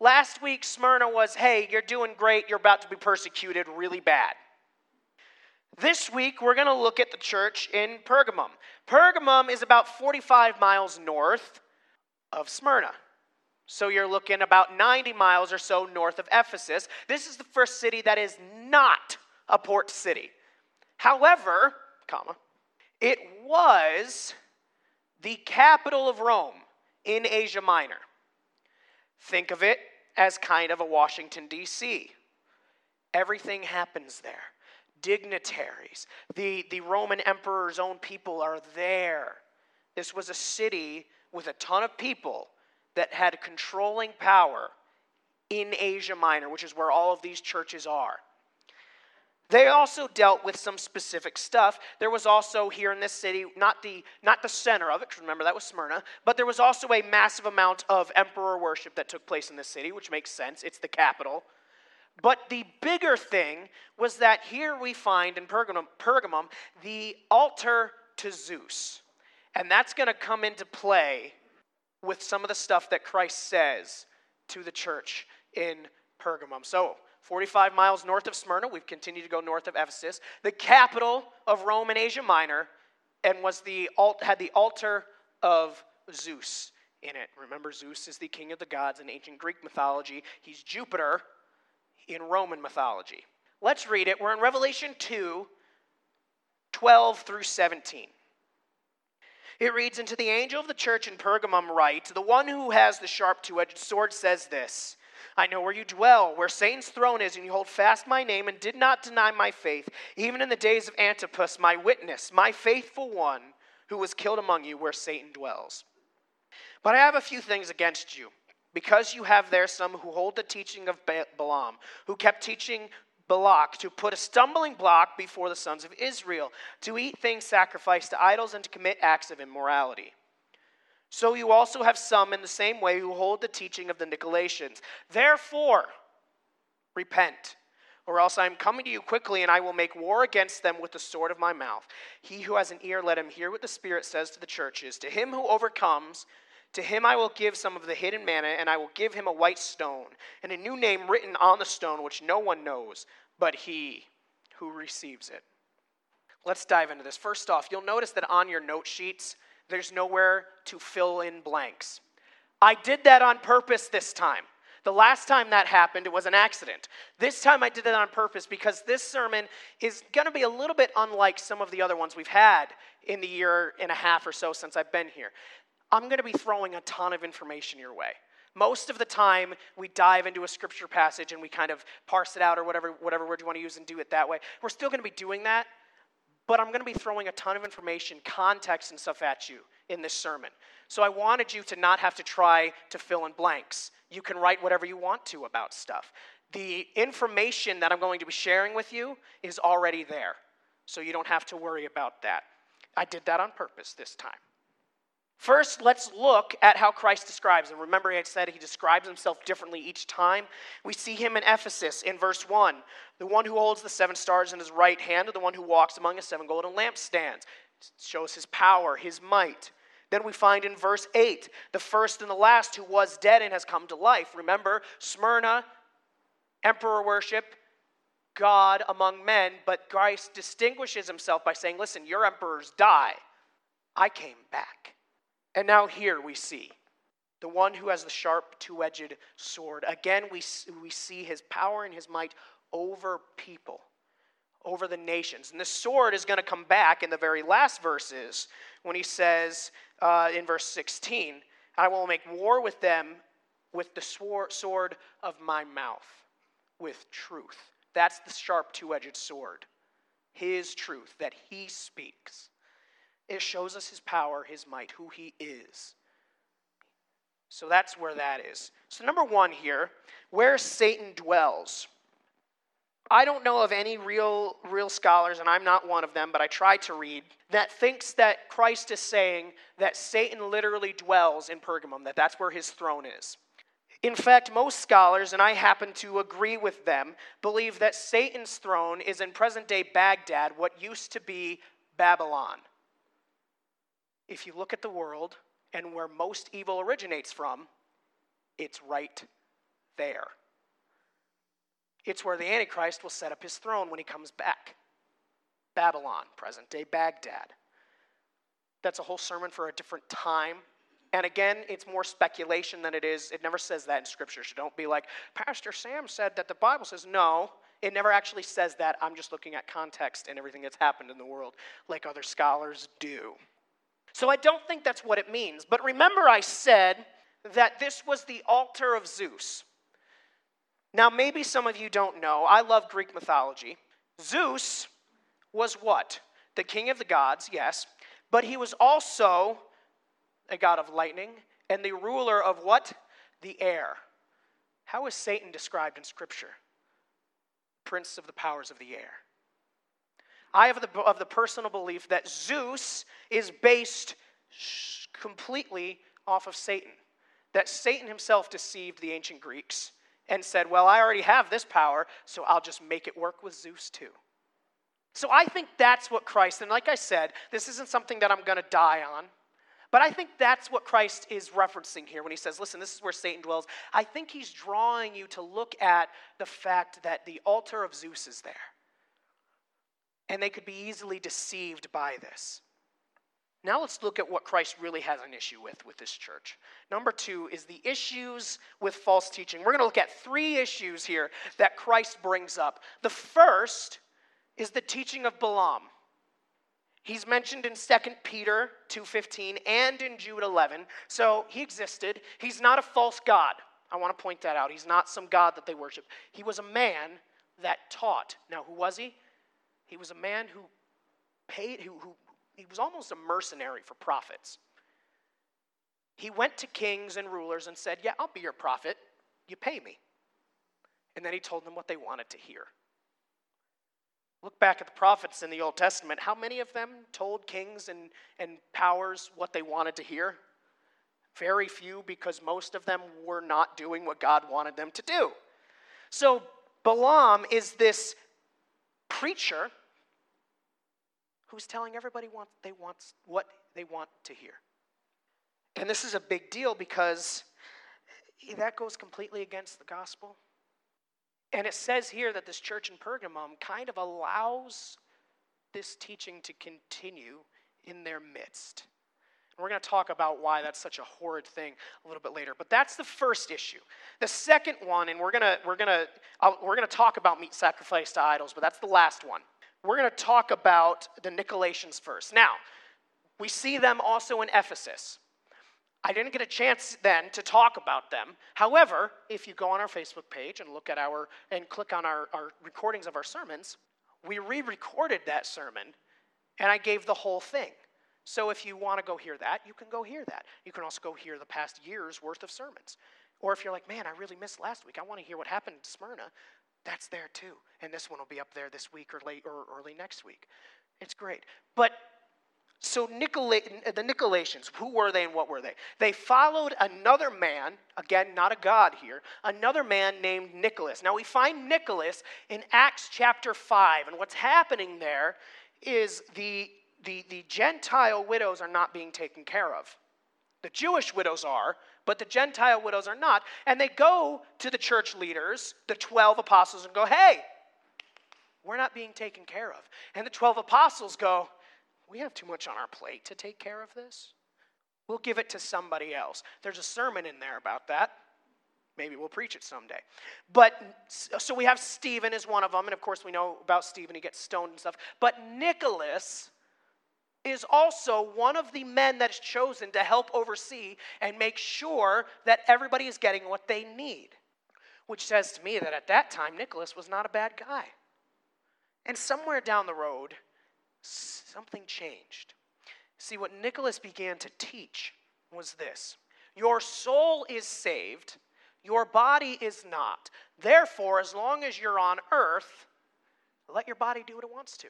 Last week, Smyrna was, hey, you're doing great, you're about to be persecuted really bad. This week, we're going to look at the church in Pergamum. Pergamum is about 45 miles north of Smyrna. So you're looking about 90 miles or so north of Ephesus. This is the first city that is not a port city. However, comma, it was the capital of Rome in Asia Minor. Think of it as kind of a Washington, D.C. Everything happens there. Dignitaries, the, the Roman emperor's own people are there. This was a city with a ton of people that had controlling power in Asia Minor, which is where all of these churches are. They also dealt with some specific stuff. There was also here in this city, not the, not the center of it, because remember that was Smyrna, but there was also a massive amount of emperor worship that took place in this city, which makes sense. It's the capital. But the bigger thing was that here we find in Pergamum, Pergamum the altar to Zeus. And that's going to come into play with some of the stuff that Christ says to the church in Pergamum. So, 45 miles north of Smyrna, we've continued to go north of Ephesus, the capital of Rome in Asia Minor, and was the had the altar of Zeus in it. Remember, Zeus is the king of the gods in ancient Greek mythology. He's Jupiter in Roman mythology. Let's read it. We're in Revelation 2 12 through 17. It reads, Into the angel of the church in Pergamum, write, The one who has the sharp two edged sword says this I know where you dwell, where Satan's throne is, and you hold fast my name and did not deny my faith, even in the days of Antipas, my witness, my faithful one, who was killed among you, where Satan dwells. But I have a few things against you. Because you have there some who hold the teaching of Balaam, who kept teaching Balak to put a stumbling block before the sons of Israel, to eat things sacrificed to idols and to commit acts of immorality. So you also have some in the same way who hold the teaching of the Nicolaitans. Therefore, repent, or else I am coming to you quickly, and I will make war against them with the sword of my mouth. He who has an ear, let him hear what the Spirit says to the churches. To him who overcomes, to him I will give some of the hidden manna, and I will give him a white stone, and a new name written on the stone, which no one knows but he who receives it. Let's dive into this. First off, you'll notice that on your note sheets, there's nowhere to fill in blanks. I did that on purpose this time. The last time that happened, it was an accident. This time I did it on purpose because this sermon is going to be a little bit unlike some of the other ones we've had in the year and a half or so since I've been here. I'm going to be throwing a ton of information your way. Most of the time, we dive into a scripture passage and we kind of parse it out or whatever, whatever word you want to use and do it that way. We're still going to be doing that, but I'm going to be throwing a ton of information, context, and stuff at you in this sermon. So I wanted you to not have to try to fill in blanks. You can write whatever you want to about stuff. The information that I'm going to be sharing with you is already there, so you don't have to worry about that. I did that on purpose this time. First, let's look at how Christ describes him. Remember, I said he describes himself differently each time. We see him in Ephesus in verse 1, the one who holds the seven stars in his right hand, or the one who walks among the seven golden lampstands. It shows his power, his might. Then we find in verse 8, the first and the last who was dead and has come to life. Remember, Smyrna, emperor worship, God among men, but Christ distinguishes himself by saying, Listen, your emperors die. I came back. And now here we see the one who has the sharp two edged sword. Again, we, we see his power and his might over people, over the nations. And the sword is going to come back in the very last verses when he says uh, in verse 16, I will make war with them with the sword of my mouth, with truth. That's the sharp two edged sword, his truth that he speaks. It shows us his power, his might, who he is. So that's where that is. So, number one here, where Satan dwells. I don't know of any real, real scholars, and I'm not one of them, but I try to read, that thinks that Christ is saying that Satan literally dwells in Pergamum, that that's where his throne is. In fact, most scholars, and I happen to agree with them, believe that Satan's throne is in present day Baghdad, what used to be Babylon if you look at the world and where most evil originates from, it's right there. It's where the Antichrist will set up his throne when he comes back. Babylon, present day Baghdad. That's a whole sermon for a different time. And again, it's more speculation than it is. It never says that in Scripture. So don't be like, Pastor Sam said that the Bible says no. It never actually says that. I'm just looking at context and everything that's happened in the world, like other scholars do. So I don't think that's what it means. But remember, I said that this was the altar of Zeus. Now, maybe some of you don't know. I love Greek mythology. Zeus was what? The king of the gods, yes. But he was also a god of lightning and the ruler of what? The air. How is Satan described in Scripture? Prince of the powers of the air. I have the, of the personal belief that Zeus is based completely off of Satan. That Satan himself deceived the ancient Greeks and said, Well, I already have this power, so I'll just make it work with Zeus too. So I think that's what Christ, and like I said, this isn't something that I'm going to die on. But I think that's what Christ is referencing here when he says, listen, this is where Satan dwells. I think he's drawing you to look at the fact that the altar of Zeus is there. And they could be easily deceived by this. Now let's look at what Christ really has an issue with with this church. Number two is the issues with false teaching. We're going to look at three issues here that Christ brings up. The first is the teaching of Balaam. He's mentioned in 2 Peter 2:15 and in Jude 11. So he existed. He's not a false god. I want to point that out. He's not some god that they worship. He was a man that taught. Now, who was he? He was a man who paid who, who he was almost a mercenary for prophets. He went to kings and rulers and said, "Yeah, I'll be your prophet. You pay me." And then he told them what they wanted to hear. Look back at the prophets in the Old Testament. How many of them told kings and, and powers what they wanted to hear? Very few, because most of them were not doing what God wanted them to do. So Balaam is this preacher who's telling everybody what they want, what they want to hear. And this is a big deal because that goes completely against the gospel. And it says here that this church in Pergamum kind of allows this teaching to continue in their midst. And we're going to talk about why that's such a horrid thing a little bit later. But that's the first issue. The second one, and we're going to we're going to we're going to talk about meat sacrifice to idols, but that's the last one. We're going to talk about the Nicolaitans first. Now, we see them also in Ephesus. I didn't get a chance then to talk about them. However, if you go on our Facebook page and look at our and click on our, our recordings of our sermons, we re-recorded that sermon and I gave the whole thing. So if you want to go hear that, you can go hear that. You can also go hear the past year's worth of sermons. Or if you're like, man, I really missed last week, I want to hear what happened in Smyrna, that's there too. And this one will be up there this week or late or early next week. It's great. But so Nicola, the Nicolaitans, who were they and what were they? They followed another man, again, not a god here, another man named Nicholas. Now we find Nicholas in Acts chapter 5, and what's happening there is the, the, the Gentile widows are not being taken care of. The Jewish widows are, but the Gentile widows are not. And they go to the church leaders, the 12 apostles, and go, hey, we're not being taken care of. And the 12 apostles go, we have too much on our plate to take care of this. We'll give it to somebody else. There's a sermon in there about that. Maybe we'll preach it someday. But so we have Stephen as one of them, and of course we know about Stephen, he gets stoned and stuff. But Nicholas is also one of the men that's chosen to help oversee and make sure that everybody is getting what they need. Which says to me that at that time, Nicholas was not a bad guy. And somewhere down the road, something changed. See, what Nicholas began to teach was this Your soul is saved, your body is not. Therefore, as long as you're on earth, let your body do what it wants to.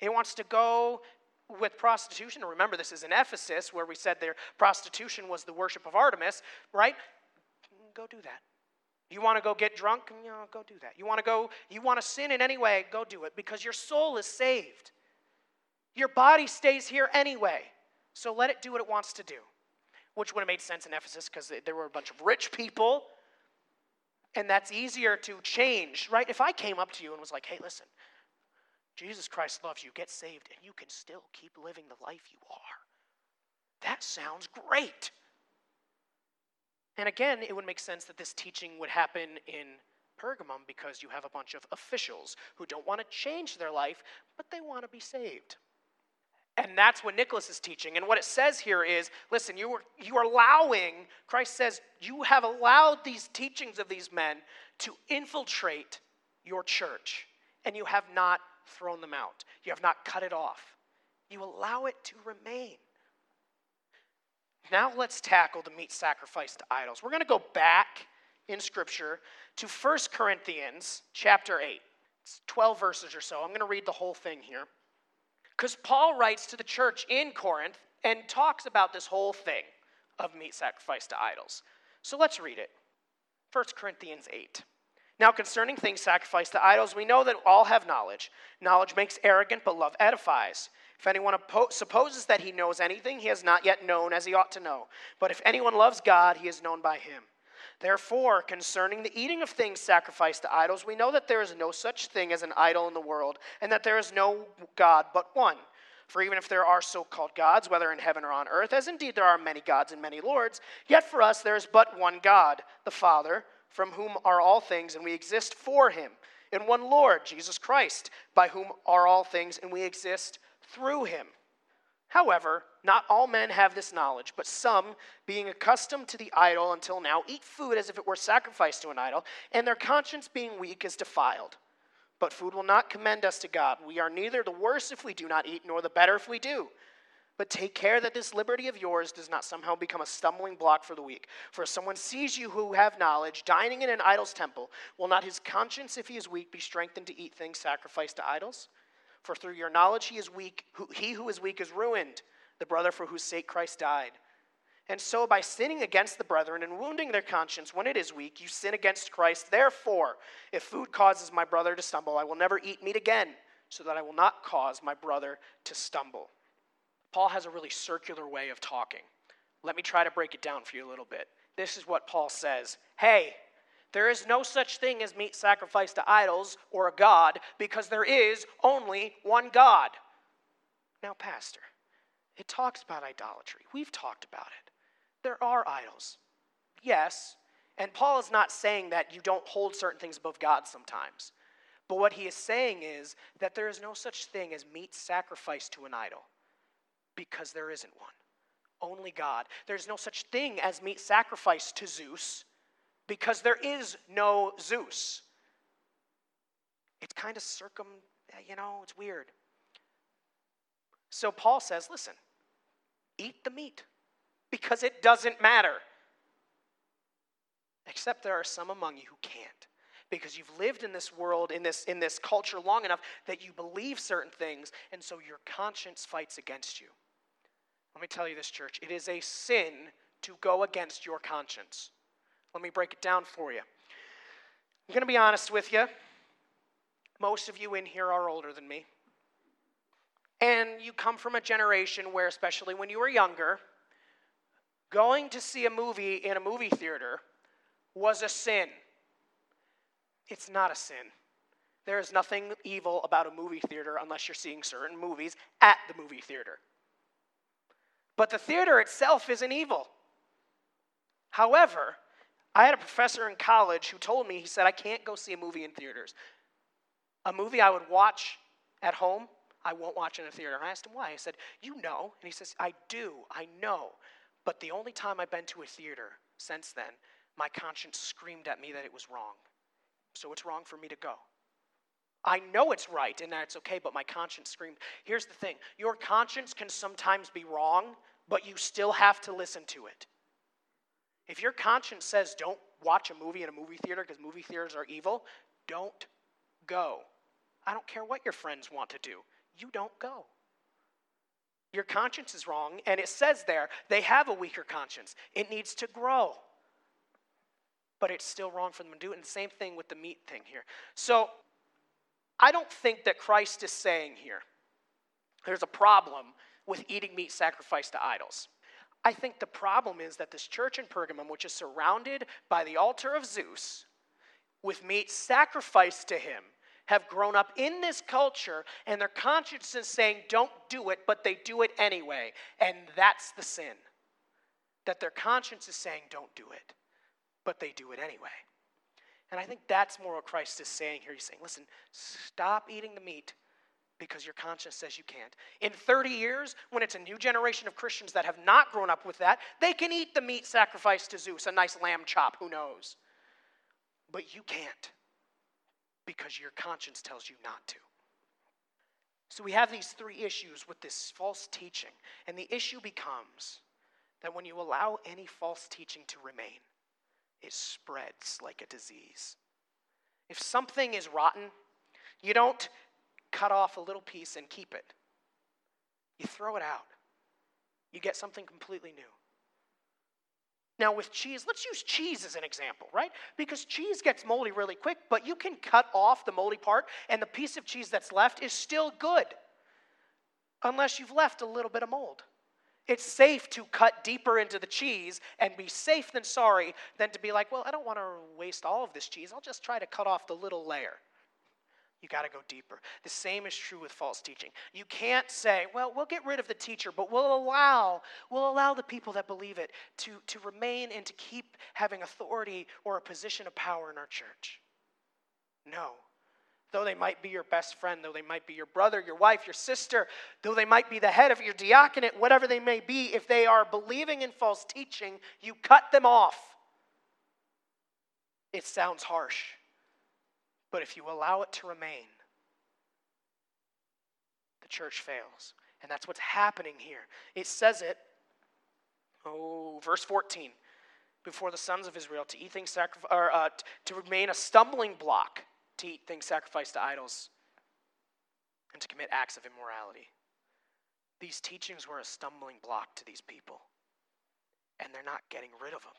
It wants to go with prostitution. Remember, this is in Ephesus where we said their prostitution was the worship of Artemis, right? Go do that. You want to go get drunk? You know, go do that. You want to go, you want to sin in any way? Go do it because your soul is saved. Your body stays here anyway, so let it do what it wants to do. Which would have made sense in Ephesus because there were a bunch of rich people. And that's easier to change, right? If I came up to you and was like, hey, listen, Jesus Christ loves you, get saved, and you can still keep living the life you are. That sounds great. And again, it would make sense that this teaching would happen in Pergamum because you have a bunch of officials who don't want to change their life, but they want to be saved. And that's what Nicholas is teaching. And what it says here is listen, you are, you are allowing, Christ says, you have allowed these teachings of these men to infiltrate your church, and you have not thrown them out. You have not cut it off. You allow it to remain. Now let's tackle the meat sacrifice to idols. We're going to go back in Scripture to 1 Corinthians chapter 8. It's 12 verses or so. I'm going to read the whole thing here. Because Paul writes to the church in Corinth and talks about this whole thing of meat sacrifice to idols. So let's read it. 1 Corinthians 8. Now, concerning things sacrificed to idols, we know that all have knowledge. Knowledge makes arrogant, but love edifies. If anyone supposes that he knows anything, he has not yet known as he ought to know. But if anyone loves God, he is known by him. Therefore, concerning the eating of things sacrificed to idols, we know that there is no such thing as an idol in the world, and that there is no God but one. For even if there are so called gods, whether in heaven or on earth, as indeed there are many gods and many lords, yet for us there is but one God, the Father, from whom are all things, and we exist for him, and one Lord, Jesus Christ, by whom are all things, and we exist through him. However, not all men have this knowledge, but some, being accustomed to the idol until now, eat food as if it were sacrificed to an idol, and their conscience being weak is defiled. But food will not commend us to God. We are neither the worse if we do not eat, nor the better if we do. But take care that this liberty of yours does not somehow become a stumbling block for the weak. For if someone sees you who have knowledge dining in an idol's temple, will not his conscience, if he is weak, be strengthened to eat things sacrificed to idols? For through your knowledge he is weak, who, he who is weak is ruined, the brother for whose sake Christ died. And so, by sinning against the brethren and wounding their conscience when it is weak, you sin against Christ. Therefore, if food causes my brother to stumble, I will never eat meat again, so that I will not cause my brother to stumble. Paul has a really circular way of talking. Let me try to break it down for you a little bit. This is what Paul says Hey, there is no such thing as meat sacrificed to idols or a God because there is only one God. Now, Pastor, it talks about idolatry. We've talked about it. There are idols. Yes, and Paul is not saying that you don't hold certain things above God sometimes. But what he is saying is that there is no such thing as meat sacrificed to an idol because there isn't one. Only God. There's no such thing as meat sacrificed to Zeus because there is no Zeus. It's kind of circum, you know, it's weird. So Paul says, listen, eat the meat because it doesn't matter. Except there are some among you who can't because you've lived in this world, in this, in this culture long enough that you believe certain things, and so your conscience fights against you. Let me tell you this, church it is a sin to go against your conscience. Let me break it down for you. I'm going to be honest with you. Most of you in here are older than me. And you come from a generation where, especially when you were younger, going to see a movie in a movie theater was a sin. It's not a sin. There is nothing evil about a movie theater unless you're seeing certain movies at the movie theater. But the theater itself isn't evil. However, I had a professor in college who told me, he said, I can't go see a movie in theaters. A movie I would watch at home, I won't watch in a theater. And I asked him why. I said, You know. And he says, I do, I know. But the only time I've been to a theater since then, my conscience screamed at me that it was wrong. So it's wrong for me to go. I know it's right and that's okay, but my conscience screamed. Here's the thing your conscience can sometimes be wrong, but you still have to listen to it. If your conscience says don't watch a movie in a movie theater because movie theaters are evil, don't go. I don't care what your friends want to do. You don't go. Your conscience is wrong, and it says there they have a weaker conscience. It needs to grow. But it's still wrong for them to do it. And same thing with the meat thing here. So I don't think that Christ is saying here there's a problem with eating meat sacrificed to idols. I think the problem is that this church in Pergamum, which is surrounded by the altar of Zeus, with meat sacrificed to him have grown up in this culture and their conscience is saying, don't do it, but they do it anyway. And that's the sin. That their conscience is saying, don't do it, but they do it anyway. And I think that's more what Christ is saying here. He's saying, listen, stop eating the meat because your conscience says you can't. In 30 years, when it's a new generation of Christians that have not grown up with that, they can eat the meat sacrificed to Zeus, a nice lamb chop, who knows? But you can't because your conscience tells you not to. So we have these three issues with this false teaching. And the issue becomes that when you allow any false teaching to remain, it spreads like a disease. If something is rotten, you don't cut off a little piece and keep it, you throw it out. You get something completely new. Now, with cheese, let's use cheese as an example, right? Because cheese gets moldy really quick, but you can cut off the moldy part, and the piece of cheese that's left is still good, unless you've left a little bit of mold. It's safe to cut deeper into the cheese and be safe than sorry than to be like, well, I don't want to waste all of this cheese. I'll just try to cut off the little layer. You got to go deeper. The same is true with false teaching. You can't say, well, we'll get rid of the teacher, but we'll allow, we'll allow the people that believe it to, to remain and to keep having authority or a position of power in our church. No. Though they might be your best friend, though they might be your brother, your wife, your sister, though they might be the head of your diaconate, whatever they may be, if they are believing in false teaching, you cut them off. It sounds harsh. But if you allow it to remain, the church fails. And that's what's happening here. It says it, oh, verse 14, before the sons of Israel to eat things sacrifice, or uh, to remain a stumbling block to eat things sacrificed to idols and to commit acts of immorality. These teachings were a stumbling block to these people, and they're not getting rid of them.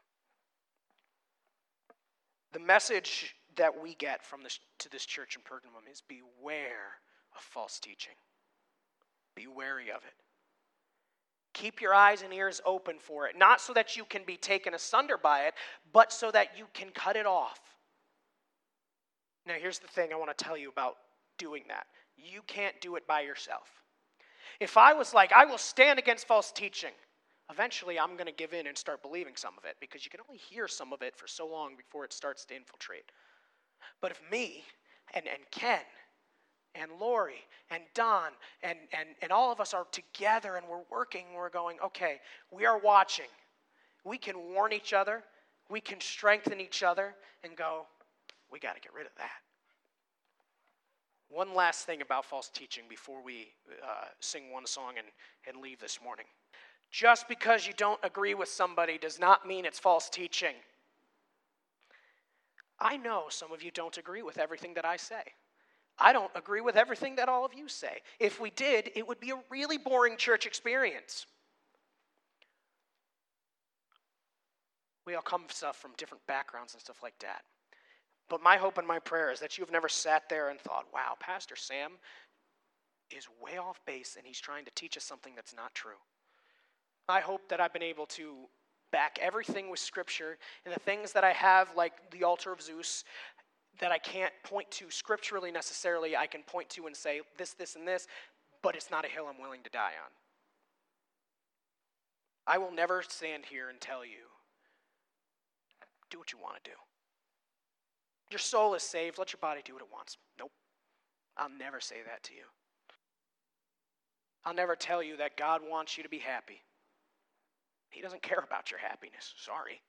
The message that we get from this to this church in Pergamum is beware of false teaching. Be wary of it. Keep your eyes and ears open for it, not so that you can be taken asunder by it, but so that you can cut it off. Now, here's the thing I want to tell you about doing that you can't do it by yourself. If I was like, I will stand against false teaching, eventually I'm going to give in and start believing some of it because you can only hear some of it for so long before it starts to infiltrate. But if me and, and Ken and Lori and Don and, and, and all of us are together and we're working, we're going, okay, we are watching. We can warn each other, we can strengthen each other and go, we got to get rid of that. One last thing about false teaching before we uh, sing one song and, and leave this morning. Just because you don't agree with somebody does not mean it's false teaching. I know some of you don't agree with everything that I say. I don't agree with everything that all of you say. If we did, it would be a really boring church experience. We all come stuff from different backgrounds and stuff like that. But my hope and my prayer is that you've never sat there and thought, wow, Pastor Sam is way off base and he's trying to teach us something that's not true. I hope that I've been able to back everything with Scripture, and the things that I have, like the altar of Zeus, that I can't point to scripturally necessarily, I can point to and say this, this, and this, but it's not a hill I'm willing to die on. I will never stand here and tell you, do what you want to do. Your soul is saved, let your body do what it wants. Nope. I'll never say that to you. I'll never tell you that God wants you to be happy. He doesn't care about your happiness. Sorry.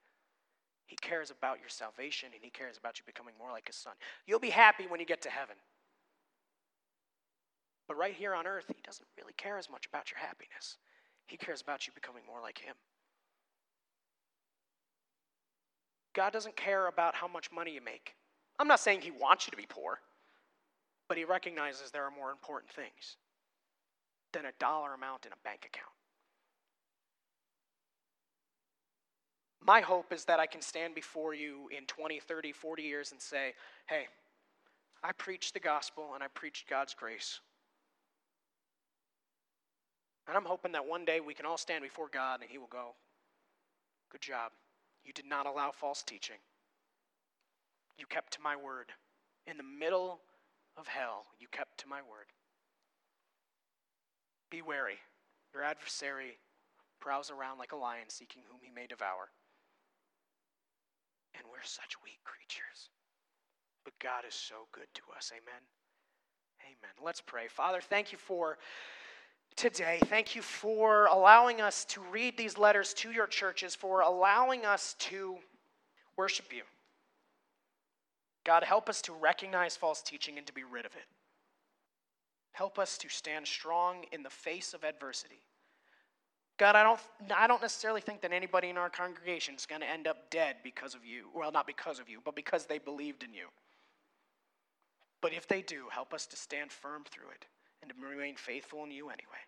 He cares about your salvation and he cares about you becoming more like his son. You'll be happy when you get to heaven. But right here on earth, he doesn't really care as much about your happiness. He cares about you becoming more like him. God doesn't care about how much money you make. I'm not saying he wants you to be poor, but he recognizes there are more important things than a dollar amount in a bank account. My hope is that I can stand before you in 20, 30, 40 years and say, hey, I preached the gospel and I preached God's grace. And I'm hoping that one day we can all stand before God and He will go, Good job. You did not allow false teaching. You kept to my word. In the middle of hell, you kept to my word. Be wary. Your adversary prowls around like a lion seeking whom he may devour. And we're such weak creatures. But God is so good to us. Amen. Amen. Let's pray. Father, thank you for today. Thank you for allowing us to read these letters to your churches, for allowing us to worship you. God, help us to recognize false teaching and to be rid of it. Help us to stand strong in the face of adversity. God, I don't, I don't necessarily think that anybody in our congregation is going to end up dead because of you. Well, not because of you, but because they believed in you. But if they do, help us to stand firm through it and to remain faithful in you anyway.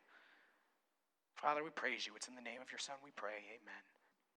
Father, we praise you. It's in the name of your Son we pray. Amen.